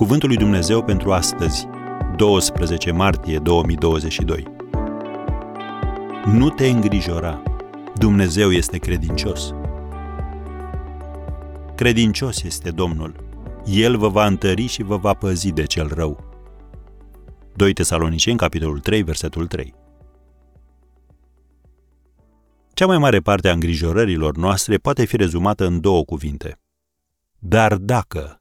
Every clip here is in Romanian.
Cuvântul lui Dumnezeu pentru astăzi, 12 martie 2022. Nu te îngrijora. Dumnezeu este credincios. Credincios este Domnul. El vă va întări și vă va păzi de cel rău. 2 Tesaloniceni, capitolul 3, versetul 3. Cea mai mare parte a îngrijorărilor noastre poate fi rezumată în două cuvinte. Dar dacă.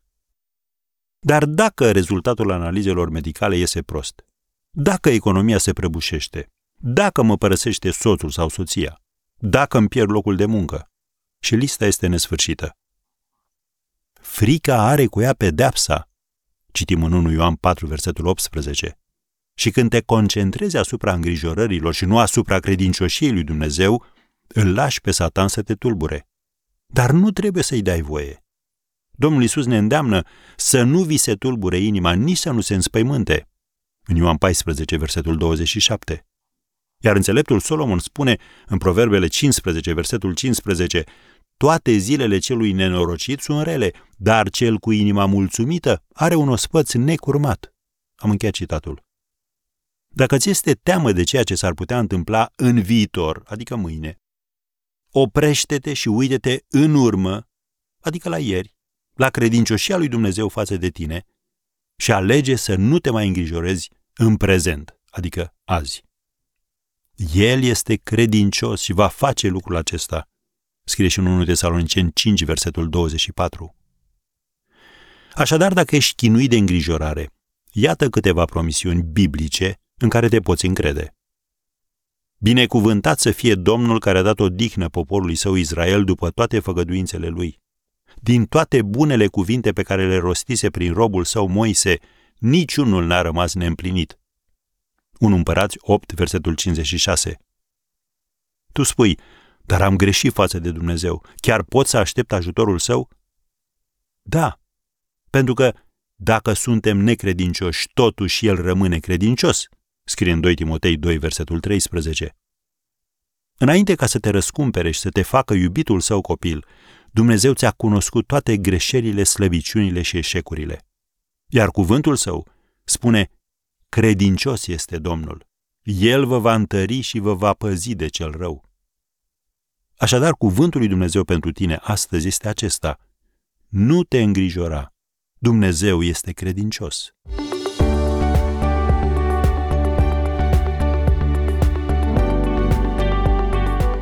Dar dacă rezultatul analizelor medicale iese prost, dacă economia se prăbușește, dacă mă părăsește soțul sau soția, dacă îmi pierd locul de muncă, și lista este nesfârșită. Frica are cu ea pedepsa, citim în 1 Ioan 4, versetul 18. Și când te concentrezi asupra îngrijorărilor și nu asupra credincioșiei lui Dumnezeu, îl lași pe Satan să te tulbure. Dar nu trebuie să-i dai voie. Domnul Isus ne îndeamnă să nu vi se tulbure inima, nici să nu se înspăimânte. În Ioan 14, versetul 27. Iar înțeleptul Solomon spune în Proverbele 15, versetul 15, toate zilele celui nenorocit sunt rele, dar cel cu inima mulțumită are un ospăț necurmat. Am încheiat citatul. Dacă ți este teamă de ceea ce s-ar putea întâmpla în viitor, adică mâine, oprește-te și uite-te în urmă, adică la ieri, la credincioșia lui Dumnezeu față de tine și alege să nu te mai îngrijorezi în prezent, adică azi. El este credincios și va face lucrul acesta, scrie și în 1 Tesaloniceni 5, versetul 24. Așadar, dacă ești chinuit de îngrijorare, iată câteva promisiuni biblice în care te poți încrede. Binecuvântat să fie Domnul care a dat o dihnă poporului său Israel după toate făgăduințele lui. Din toate bunele cuvinte pe care le rostise prin robul său Moise, niciunul n-a rămas neîmplinit. 1 Împărați 8, versetul 56. Tu spui, dar am greșit față de Dumnezeu. Chiar pot să aștept ajutorul său? Da, pentru că dacă suntem necredincioși, totuși El rămâne credincios, scrie în 2 Timotei 2, versetul 13. Înainte ca să te răscumpere și să te facă iubitul său copil, Dumnezeu ți-a cunoscut toate greșelile, slăbiciunile și eșecurile. Iar cuvântul său spune, credincios este Domnul. El vă va întări și vă va păzi de cel rău. Așadar, cuvântul lui Dumnezeu pentru tine astăzi este acesta. Nu te îngrijora. Dumnezeu este credincios.